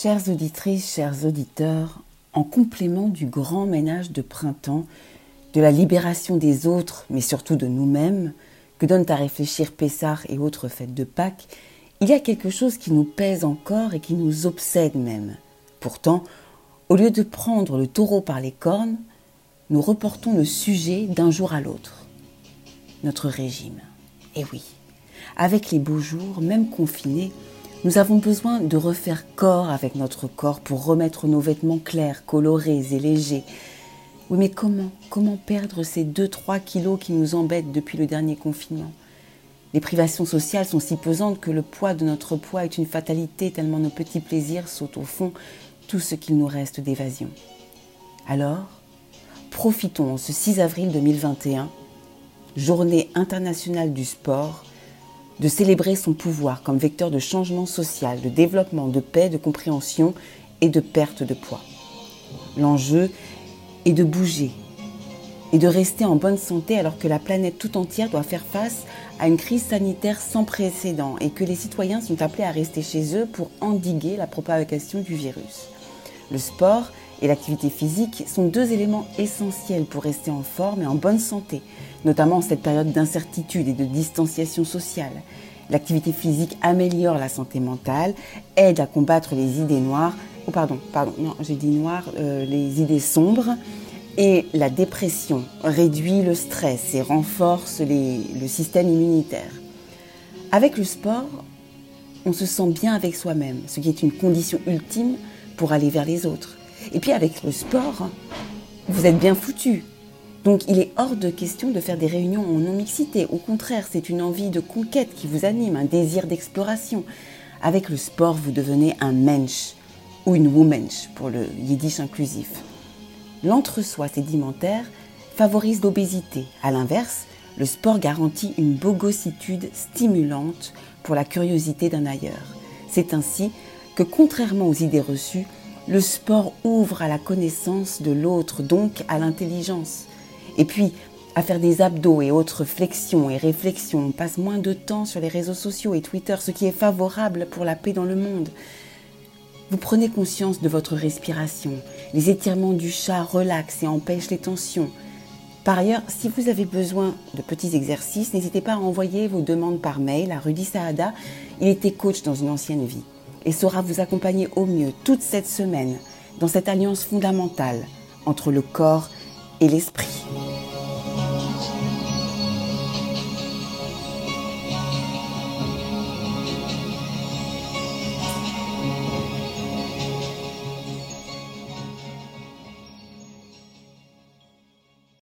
Chères auditrices, chers auditeurs, en complément du grand ménage de printemps, de la libération des autres, mais surtout de nous-mêmes, que donnent à réfléchir Pessard et autres fêtes de Pâques, il y a quelque chose qui nous pèse encore et qui nous obsède même. Pourtant, au lieu de prendre le taureau par les cornes, nous reportons le sujet d'un jour à l'autre. Notre régime. Et oui, avec les beaux jours, même confinés, nous avons besoin de refaire corps avec notre corps pour remettre nos vêtements clairs, colorés et légers. Oui, mais comment Comment perdre ces 2-3 kilos qui nous embêtent depuis le dernier confinement? Les privations sociales sont si pesantes que le poids de notre poids est une fatalité tellement nos petits plaisirs sont au fond tout ce qu'il nous reste d'évasion. Alors, profitons ce 6 avril 2021, journée internationale du sport, de célébrer son pouvoir comme vecteur de changement social, de développement, de paix, de compréhension et de perte de poids. L'enjeu est de bouger et de rester en bonne santé alors que la planète tout entière doit faire face à une crise sanitaire sans précédent et que les citoyens sont appelés à rester chez eux pour endiguer la propagation du virus. Le sport et l'activité physique sont deux éléments essentiels pour rester en forme et en bonne santé, notamment en cette période d'incertitude et de distanciation sociale. L'activité physique améliore la santé mentale, aide à combattre les idées noires, oh pardon, pardon, non, j'ai dit noires, euh, les idées sombres, et la dépression réduit le stress et renforce le système immunitaire. Avec le sport, on se sent bien avec soi-même, ce qui est une condition ultime pour aller vers les autres. Et puis avec le sport, vous êtes bien foutu. Donc il est hors de question de faire des réunions en non-mixité. Au contraire, c'est une envie de conquête qui vous anime, un désir d'exploration. Avec le sport, vous devenez un mensch ou une womensch pour le yiddish inclusif. L'entre-soi sédimentaire favorise l'obésité. À l'inverse, le sport garantit une bogossitude stimulante pour la curiosité d'un ailleurs. C'est ainsi que, contrairement aux idées reçues, le sport ouvre à la connaissance de l'autre, donc à l'intelligence. Et puis, à faire des abdos et autres flexions et réflexions, on passe moins de temps sur les réseaux sociaux et Twitter, ce qui est favorable pour la paix dans le monde. Vous prenez conscience de votre respiration. Les étirements du chat relaxent et empêchent les tensions. Par ailleurs, si vous avez besoin de petits exercices, n'hésitez pas à envoyer vos demandes par mail à Rudy Saada. Il était coach dans une ancienne vie et saura vous accompagner au mieux toute cette semaine dans cette alliance fondamentale entre le corps et l'esprit.